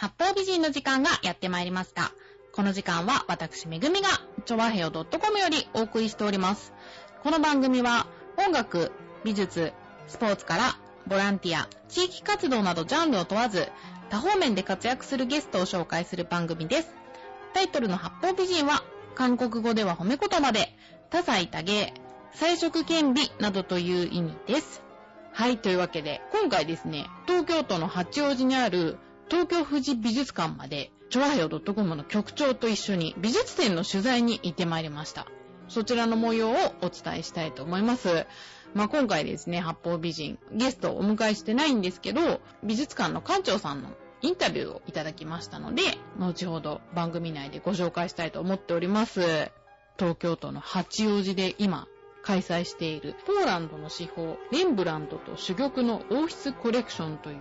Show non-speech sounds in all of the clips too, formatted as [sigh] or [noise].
八方美人の時間がやってまいりました。この時間は私めぐみが、ちょわへよ .com よりお送りしております。この番組は音楽、美術、スポーツからボランティア、地域活動などジャンルを問わず、多方面で活躍するゲストを紹介する番組です。タイトルの八方美人は、韓国語では褒め言葉で、多彩多芸、彩色兼美などという意味です。はい、というわけで、今回ですね、東京都の八王子にある東京富士美術館まで、チョアヘヨ .com の局長と一緒に美術展の取材に行ってまいりました。そちらの模様をお伝えしたいと思います。まあ、今回ですね、八方美人、ゲストをお迎えしてないんですけど、美術館の館長さんのインタビューをいただきましたので、後ほど番組内でご紹介したいと思っております。東京都の八王子で今開催しているポーランドの至宝、レンブラントと珠玉の王室コレクションという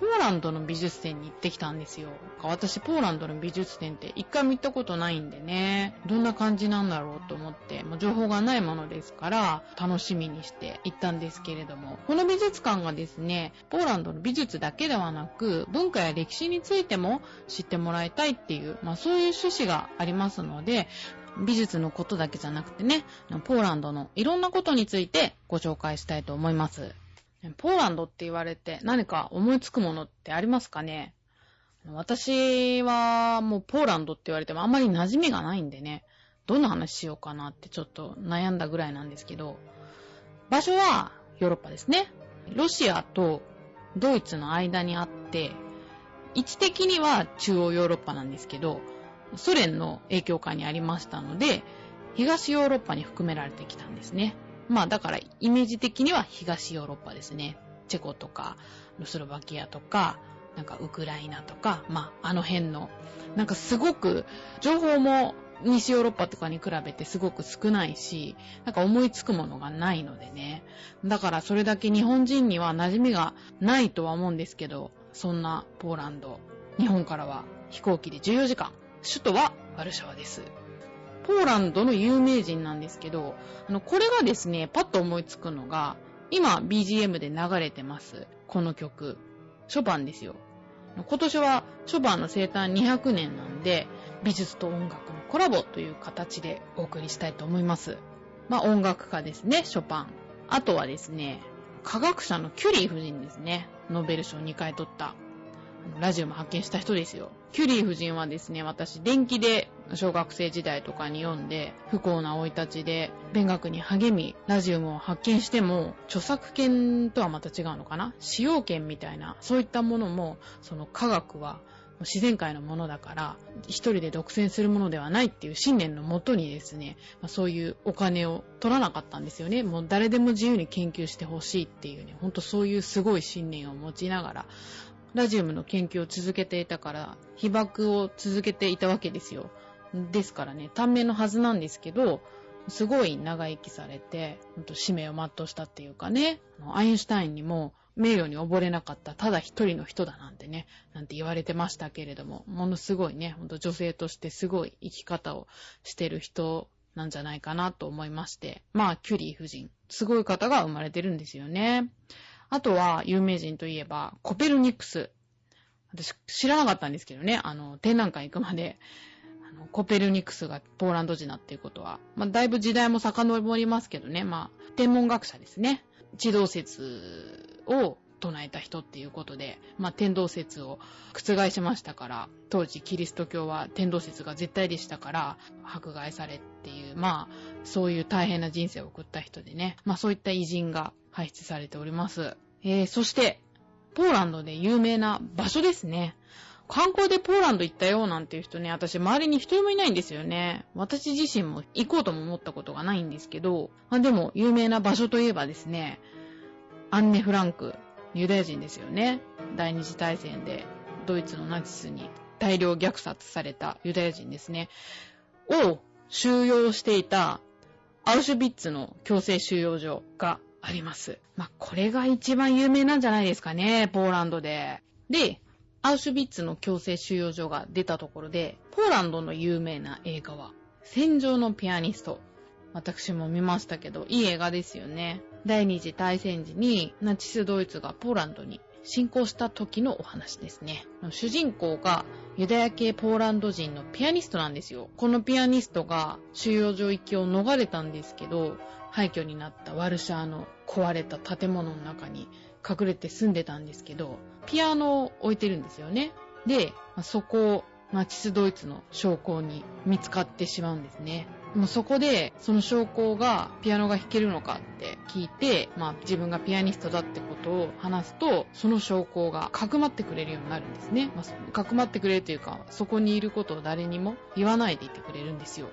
ポーランドの美術展に行ってきたんですよ。私、ポーランドの美術展って一回も行ったことないんでね、どんな感じなんだろうと思って、もう情報がないものですから、楽しみにして行ったんですけれども、この美術館がですね、ポーランドの美術だけではなく、文化や歴史についても知ってもらいたいっていう、まあそういう趣旨がありますので、美術のことだけじゃなくてね、ポーランドのいろんなことについてご紹介したいと思います。ポーランドって言われて何か思いつくものってありますかね？私はもうポーランドって言われてもあんまり馴染みがないんでね、どんな話しようかなってちょっと悩んだぐらいなんですけど、場所はヨーロッパですね。ロシアとドイツの間にあって、位置的には中央ヨーロッパなんですけど、ソ連の影響下にありましたので、東ヨーロッパに含められてきたんですね。まあだからイメージ的には東ヨーロッパですね。チェコとか、スロバキアとか、なんかウクライナとか、まああの辺の、なんかすごく情報も西ヨーロッパとかに比べてすごく少ないし、なんか思いつくものがないのでね。だからそれだけ日本人には馴染みがないとは思うんですけど、そんなポーランド、日本からは飛行機で14時間。首都はワルシャワです。ポーランドの有名人なんですけど、あの、これがですね、パッと思いつくのが、今 BGM で流れてます。この曲。ショパンですよ。今年はショパンの生誕200年なんで、美術と音楽のコラボという形でお送りしたいと思います。まあ音楽家ですね、ショパン。あとはですね、科学者のキュリー夫人ですね。ノーベル賞2回取った。ラジオも発見した人ですよ。キュリー夫人はですね、私、電気で小学生時代とかに読んで、不幸な生い立ちで、勉学に励み、ラジウムを発見しても、著作権とはまた違うのかな？使用権みたいな、そういったものも、その科学は自然界のものだから、一人で独占するものではないっていう信念のもとにですね、そういうお金を取らなかったんですよね。もう誰でも自由に研究してほしいっていうね、ほんとそういうすごい信念を持ちながら、ラジウムの研究を続けていたから、被爆を続けていたわけですよ。ですからね、短命のはずなんですけど、すごい長生きされて、ほんと使命を全うしたっていうかね、アインシュタインにも名誉に溺れなかったただ一人の人だなんてね、なんて言われてましたけれども、ものすごいね、ほんと女性としてすごい生き方をしてる人なんじゃないかなと思いまして、まあ、キュリー夫人、すごい方が生まれてるんですよね。あとは、有名人といえば、コペルニクス。私、知らなかったんですけどね、あの、展覧会行くまで、の、コペルニクスがポーランド人だっていうことは、まあ、だいぶ時代も遡りますけどね、まあ、天文学者ですね。地動説を唱えた人っていうことで、まあ、天動説を覆しましたから、当時キリスト教は天動説が絶対でしたから、迫害されっていう、まあ、そういう大変な人生を送った人でね、まあ、そういった偉人が輩出されております。えー、そして、ポーランドで有名な場所ですね。観光でポーランド行ったよなんていう人ね、私周りに一人もいないんですよね。私自身も行こうとも思ったことがないんですけど、まあ、でも有名な場所といえばですね、アンネ・フランク、ユダヤ人ですよね。第二次大戦でドイツのナチスに大量虐殺されたユダヤ人ですね。を収容していたアウシュビッツの強制収容所があります。まあ、これが一番有名なんじゃないですかね、ポーランドで。で、アウシュビッツの強制収容所が出たところで、ポーランドの有名な映画は、戦場のピアニスト。私も見ましたけど、いい映画ですよね。第二次大戦時にナチスドイツがポーランドに進行した時のお話ですね。主人公がユダヤ系ポーランド人のピアニストなんですよ。このピアニストが収容所行きを逃れたんですけど、廃墟になったワルシャーの壊れた建物の中に隠れて住んでたんですけど、ピアノを置いてるんですよね。で、そこをナチスドイツの将校に見つかってしまうんですね。もうそこで、その将校がピアノが弾けるのかって聞いて、まあ自分がピアニストだってことを話すと、その将校がかくまってくれるようになるんですね。まあ、かくまってくれるというか、そこにいることを誰にも言わないでいてくれるんですよ。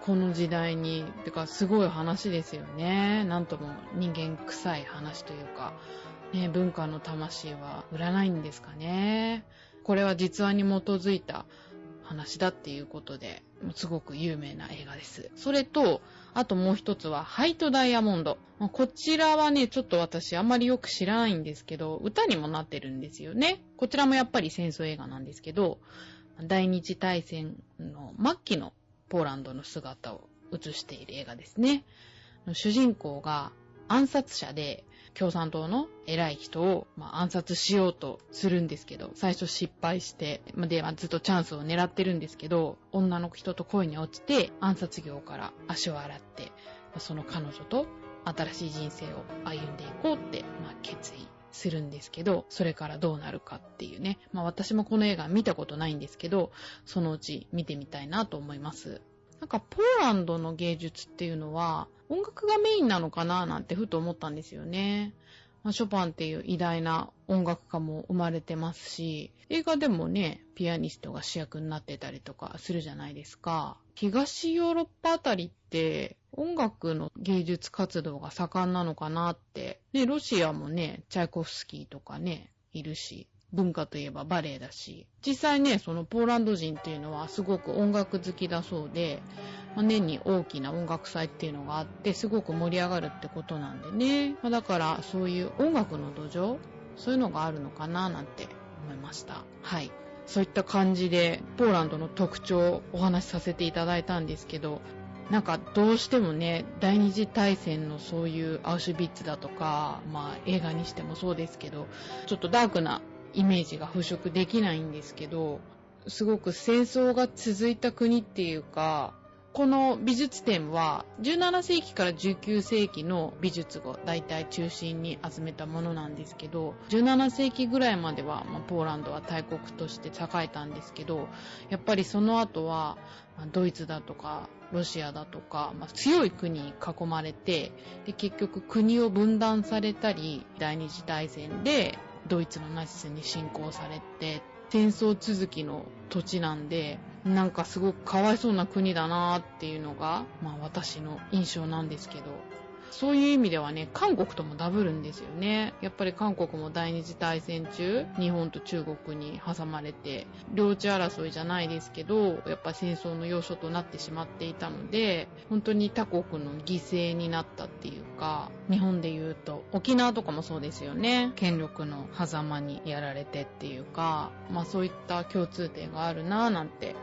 この時代に、てかすごい話ですよね。なんとも人間臭い話というか、ね、文化の魂は売らないんですかね。これは実話に基づいた話だっていうことで、すごく有名な映画です。それと、あともう一つは、ハイトダイヤモンド。こちらはね、ちょっと私あんまりよく知らないんですけど、歌にもなってるんですよね。こちらもやっぱり戦争映画なんですけど、第二次大戦の末期のポーランドの姿を映している映画ですね。主人公が暗殺者で、共産党の偉い人を、まあ、暗殺しようとするんですけど、最初失敗して、で、まあ、ずっとチャンスを狙ってるんですけど、女の人と恋に落ちて、暗殺業から足を洗って、その彼女と新しい人生を歩んでいこうって、まあ、決意するんですけど、それからどうなるかっていうね。まあ私もこの映画見たことないんですけど、そのうち見てみたいなと思います。なんかポーランドの芸術っていうのは音楽がメインなのかななんてふと思ったんですよね。まあ、ショパンっていう偉大な音楽家も生まれてますし、映画でもね、ピアニストが主役になってたりとかするじゃないですか。東ヨーロッパあたりって音楽の芸術活動が盛んなのかなって。ね、ロシアもね、チャイコフスキーとかね、いるし、文化といえばバレエだし、実際ね、そのポーランド人っていうのはすごく音楽好きだそうで、まあ、年に大きな音楽祭っていうのがあって、すごく盛り上がるってことなんでね。まあ、だから、そういう音楽の土壌そういうのがあるのかななんて思いました。はい。そういった感じで、ポーランドの特徴をお話しさせていただいたんですけど、なんかどうしてもね、第二次大戦のそういうアウシュビッツだとか、まあ映画にしてもそうですけど、ちょっとダークなイメージが払拭できないんですけど、すごく戦争が続いた国っていうか、この美術展は17世紀から19世紀の美術を大体中心に集めたものなんですけど17世紀ぐらいまでは、ま、ポーランドは大国として栄えたんですけどやっぱりその後は、ドイツだとかロシアだとか、ま、強い国に囲まれてで結局国を分断されたり第二次大戦でドイツのナチスに侵攻されて戦争続きの土地なんで、なんかすごくかわいそうな国だなっていうのが、まあ私の印象なんですけど、そういう意味ではね、韓国ともダブるんですよね。やっぱり韓国も第二次大戦中、日本と中国に挟まれて、領地争いじゃないですけど、やっぱ戦争の要所となってしまっていたので、本当に他国の犠牲になったっていうか、日本で言うと、沖縄とかもそうですよね。権力の狭間にやられてっていうか、まあそういった共通点があるなぁなんて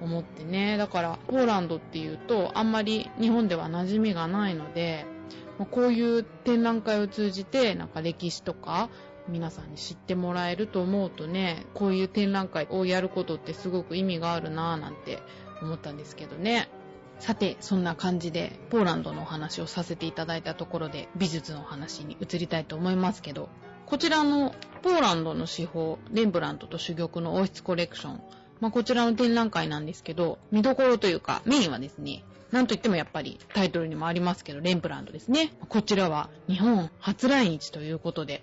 思ってね。だから、ポーランドっていうと、あんまり日本では馴染みがないので、こういう展覧会を通じて、なんか歴史とか、皆さんに知ってもらえると思うとね、こういう展覧会をやることってすごく意味があるなぁなんて思ったんですけどね。さて、そんな感じで、ポーランドのお話をさせていただいたところで、美術のお話に移りたいと思いますけど、こちらのポーランドの司法、レンブラントと珠玉の王室コレクション、まあ、こちらの展覧会なんですけど、見どころというか、メインはですね、なんといってもやっぱりタイトルにもありますけど、レンブランドですね。こちらは日本初来日ということで、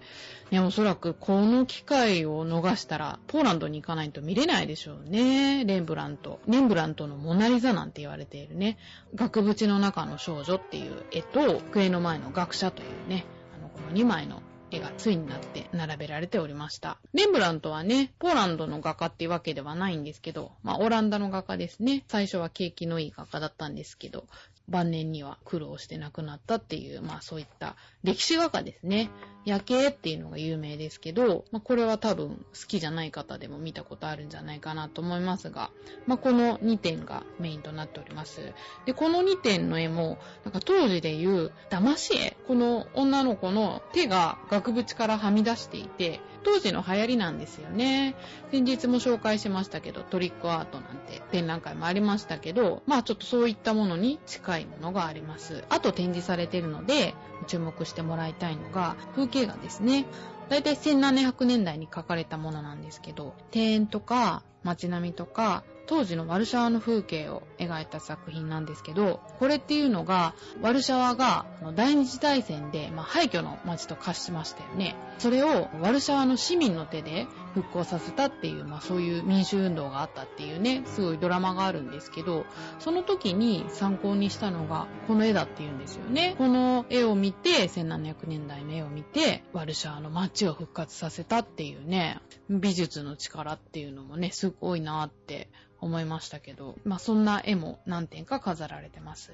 ね、おそらくこの機会を逃したら、ポーランドに行かないと見れないでしょうね。レンブラント。レンブラントのモナリザなんて言われているね、額縁の中の少女っていう絵と、机の前の学者というね、あの、この2枚の絵がついになって並べられておりました。レンブラントはね、ポーランドの画家っていうわけではないんですけど、まあオランダの画家ですね。最初は景気のいい画家だったんですけど、晩年には苦労して亡くなったっていう、まあそういった歴史画家ですね。夜景っていうのが有名ですけど、まあこれは多分好きじゃない方でも見たことあるんじゃないかなと思いますが、まあこの2点がメインとなっております。で、この2点の絵も、なんか当時で言う騙し絵、この女の子の手が画額縁からはみ出していて、当時の流行りなんですよね。先日も紹介しましたけど、トリックアートなんて展覧会もありましたけど、まあちょっとそういったものに近いものがあります。あと展示されているので、注目してもらいたいのが、風景画ですね。だいたい1700年代に描かれたものなんですけど、庭園とか街並みとか当時のワルシャワの風景を描いた作品なんですけど、これっていうのが、ワルシャワが第二次大戦で、まあ、廃墟の街と化しましたよね。それをワルシャワの市民の手で復興させたっていう、まあ、そういう民主運動があったっていうね、すごいドラマがあるんですけど、その時に参考にしたのが、この絵だっていうんですよね。この絵を見て、1700年代の絵を見て、ワルシャワの街を復活させたっていうね、美術の力っていうのもね、すごいなって思いましたけど、まあそんな絵も何点か飾られてます。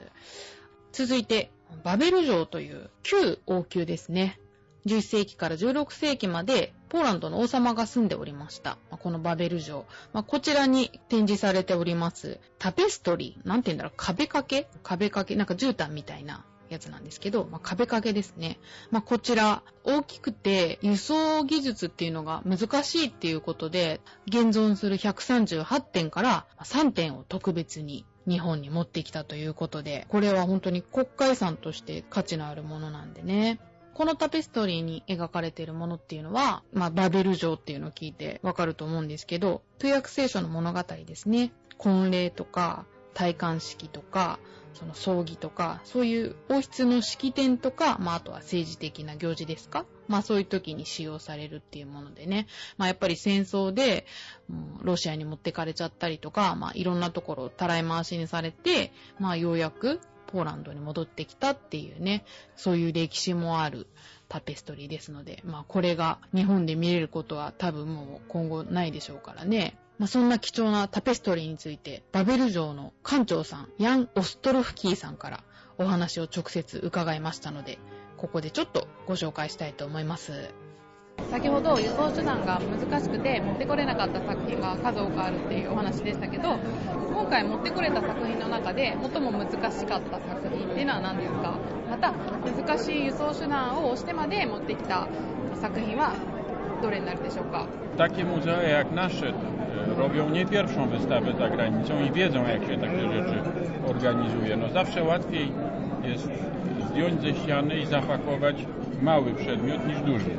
続いて、バベル城という旧王宮ですね。11世紀から16世紀までポーランドの王様が住んでおりました。このバベル城。まあ、こちらに展示されておりますタペストリー。なんて言うんだろう壁掛け？壁掛け？なんか絨毯みたいなやつなんですけど、まあ、壁掛けですね。まあ、こちら、大きくて輸送技術っていうのが難しいっていうことで、現存する138点から3点を特別に日本に持ってきたということで、これは本当に国家遺産として価値のあるものなんでね。このタペストリーに描かれているものっていうのは、まあ、バベル城っていうのを聞いてわかると思うんですけど、旧約聖書の物語ですね。婚礼とか、戴冠式とか、その葬儀とか、そういう王室の式典とか、まああとは政治的な行事ですか？まあそういう時に使用されるっていうものでね。まあやっぱり戦争で、うん、ロシアに持ってかれちゃったりとか、まあいろんなところをたらい回しにされて、まあようやくポーランドに戻ってきたっていうね、そういう歴史もあるタペストリーですので、まあこれが日本で見れることは多分もう今後ないでしょうからね。まあ、そんな貴重なタペストリーについて、バベル城の館長さん、ヤン・オストロフキーさんからお話を直接伺いましたので、ここでちょっとご紹介したいと思います。先ほど輸送手段が難しくて持ってこれなかった作品が数多くあるっていうお話でしたけど今回持ってこれた作品の中で最も難しかった作品っていうのは何ですか？また難しい輸送手段を押してまで持ってきた作品はどれになるでしょうか？Takie muzea jak nasze robią nie pierwszą wystawę za granicą i wiedzą, jak się takie rzeczy organizuje. No zawsze łatwiej jest zdjąć ze ściany i zapakować mały przedmiot niż duży.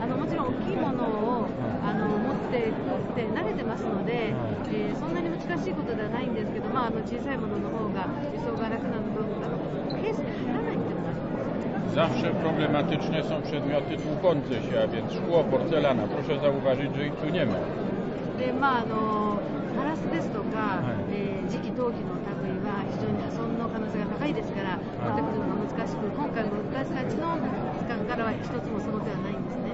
あのもちろん大きいものをあの持ってって慣れてますので、えー、そんなに難しいことではないんですけど、まあ、あの小さいものの方が輸送が楽なのとあのケースに入らないっていうのがあります Zawsze problematyczne są przedmioty tłukące się, a więc szkło, porcelana. Proszę zauważyć, że ich tu nie ma. でまああのガラスですとか、はい、えー、磁気陶器の類は非常に破損の可能性が高いですから、持ってくるのが難しく、今回の昔たちの期間からは一つもその手はないんですね。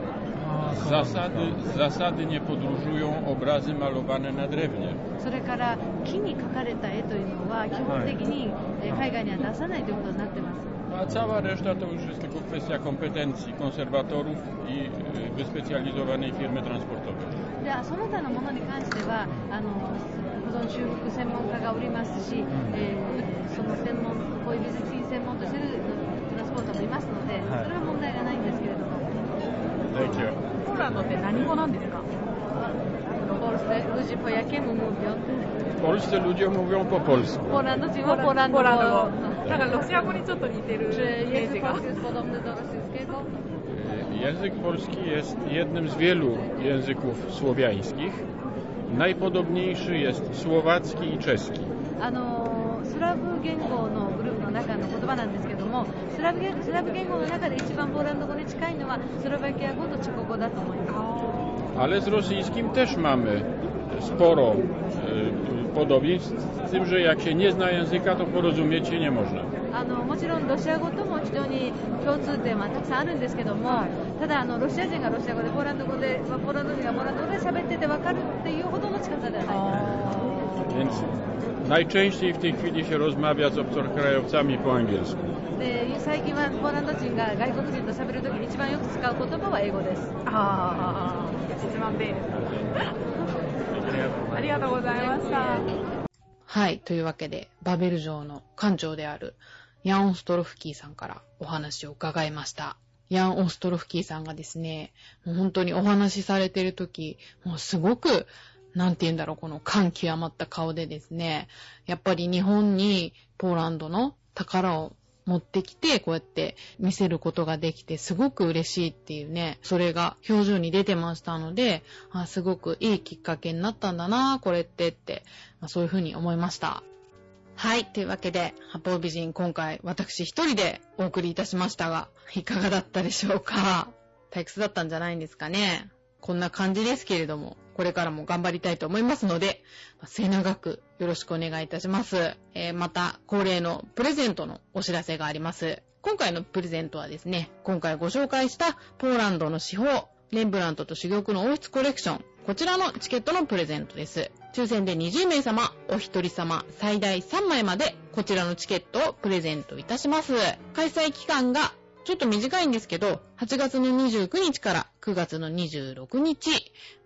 Zasady, zasady nie podróżują obrazy malowane na drewnie. それから木に描かれた絵というのは基本的に海外には出さないということになってます。A cała reszta to już jest tylko kwestia kompetencji konserwatorów i wyspecjalizowanej firmy transportowej. でその他のものに関してはあの保存修復専門家がおりますし、えー、その専門こういう美術品専門としているトランスポーターもいますので、はい、それは問題がないんですけれども。ポーランドって何語なんですか？Ludzie po jakiemu mówią? Polscy ludzie mówią po polsku. Polandoci po polandowo. なんかロシア語にちょっと似てるイメージが。Język polski jest jednym z wielu języków słowiańskich. Najpodobniejszy jest słowacki i czeski. あのスラブ言語のグループの中の言葉なんですけどもスラブスラブ言語の中で一番ポーランド語に近いのはスロバキア語とチェコ語だと思います。ale z rosyjskim też mamy sporo podobieństw, z tym, że jak się nie zna języka, to porozumieć się nie można. あのもちろんロシア語とも非常に共通点はたくさんあるんですけども、 ただあのロシア人がロシア語でポーランド語で、ポーランド人がポーランド語で喋ってて分かるっていうほどの近さではないです。Więc najczęściej w tej chwili się rozmawia z obcokrajowcami po angielsku. で最近はポーランド人が外国人と喋るときに一番よく使う言葉は英語です。ああ。一番便利 [laughs] ありがとうございました。はい。というわけで、バベル城の館長であるヤン・オストロフキーさんからお話を伺いました。ヤン・オストロフキーさんがですね、もう本当にお話しされてるとき、もうすごく、なんて言うんだろう、この感極まった顔でですね、やっぱり日本にポーランドの宝を持ってきて、こうやって見せることができて、すごく嬉しいっていうね、それが表情に出てましたので、あすごくいいきっかけになったんだな、これってって、まあ、そういうふうに思いました。はい。というわけで、八方美人、今回私一人でお送りいたしましたが、いかがだったでしょうか？退屈だったんじゃないんですかね？こんな感じですけれども、これからも頑張りたいと思いますので、末永くよろしくお願いいたします。えー、また、恒例のプレゼントのお知らせがあります。今回のプレゼントはですね、今回ご紹介したポーランドの司法、レンブラントと珠玉の王室コレクション、こちらのチケットのプレゼントです。抽選で20名様、お一人様、最大3枚まで、こちらのチケットをプレゼントいたします。開催期間がちょっと短いんですけど、8月の29日から9月の26日、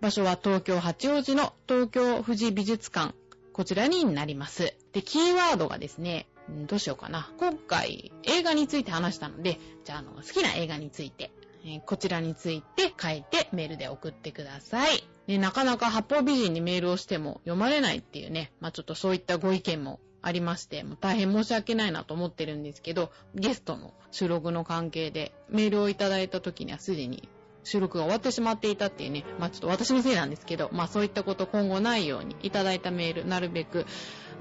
場所は東京八王子の東京富士美術館、こちらになります。で、キーワードがですね、どうしようかな。今回映画について話したので、じゃあ、あの、好きな映画について、え、こちらについて書いてメールで送ってください。で、なかなか八方美人にメールをしても読まれないっていうね、まあちょっとそういったご意見もありまして、もう大変申し訳ないなと思ってるんですけど、ゲストの収録の関係でメールをいただいた時にはすでに収録が終わってしまっていたっていうね、まあちょっと私のせいなんですけど、まあそういったこと今後ないようにいただいたメール、なるべく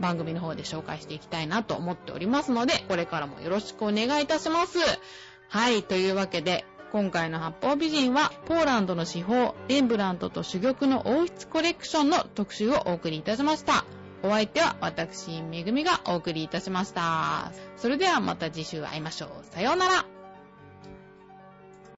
番組の方で紹介していきたいなと思っておりますので、これからもよろしくお願いいたします。はい、というわけで、今回の八方美人は、ポーランドの司法、レンブラントと珠玉の王室コレクションの特集をお送りいたしました。お相手は私、めぐみがお送りいたしました。それではまた次週会いましょう。さようなら。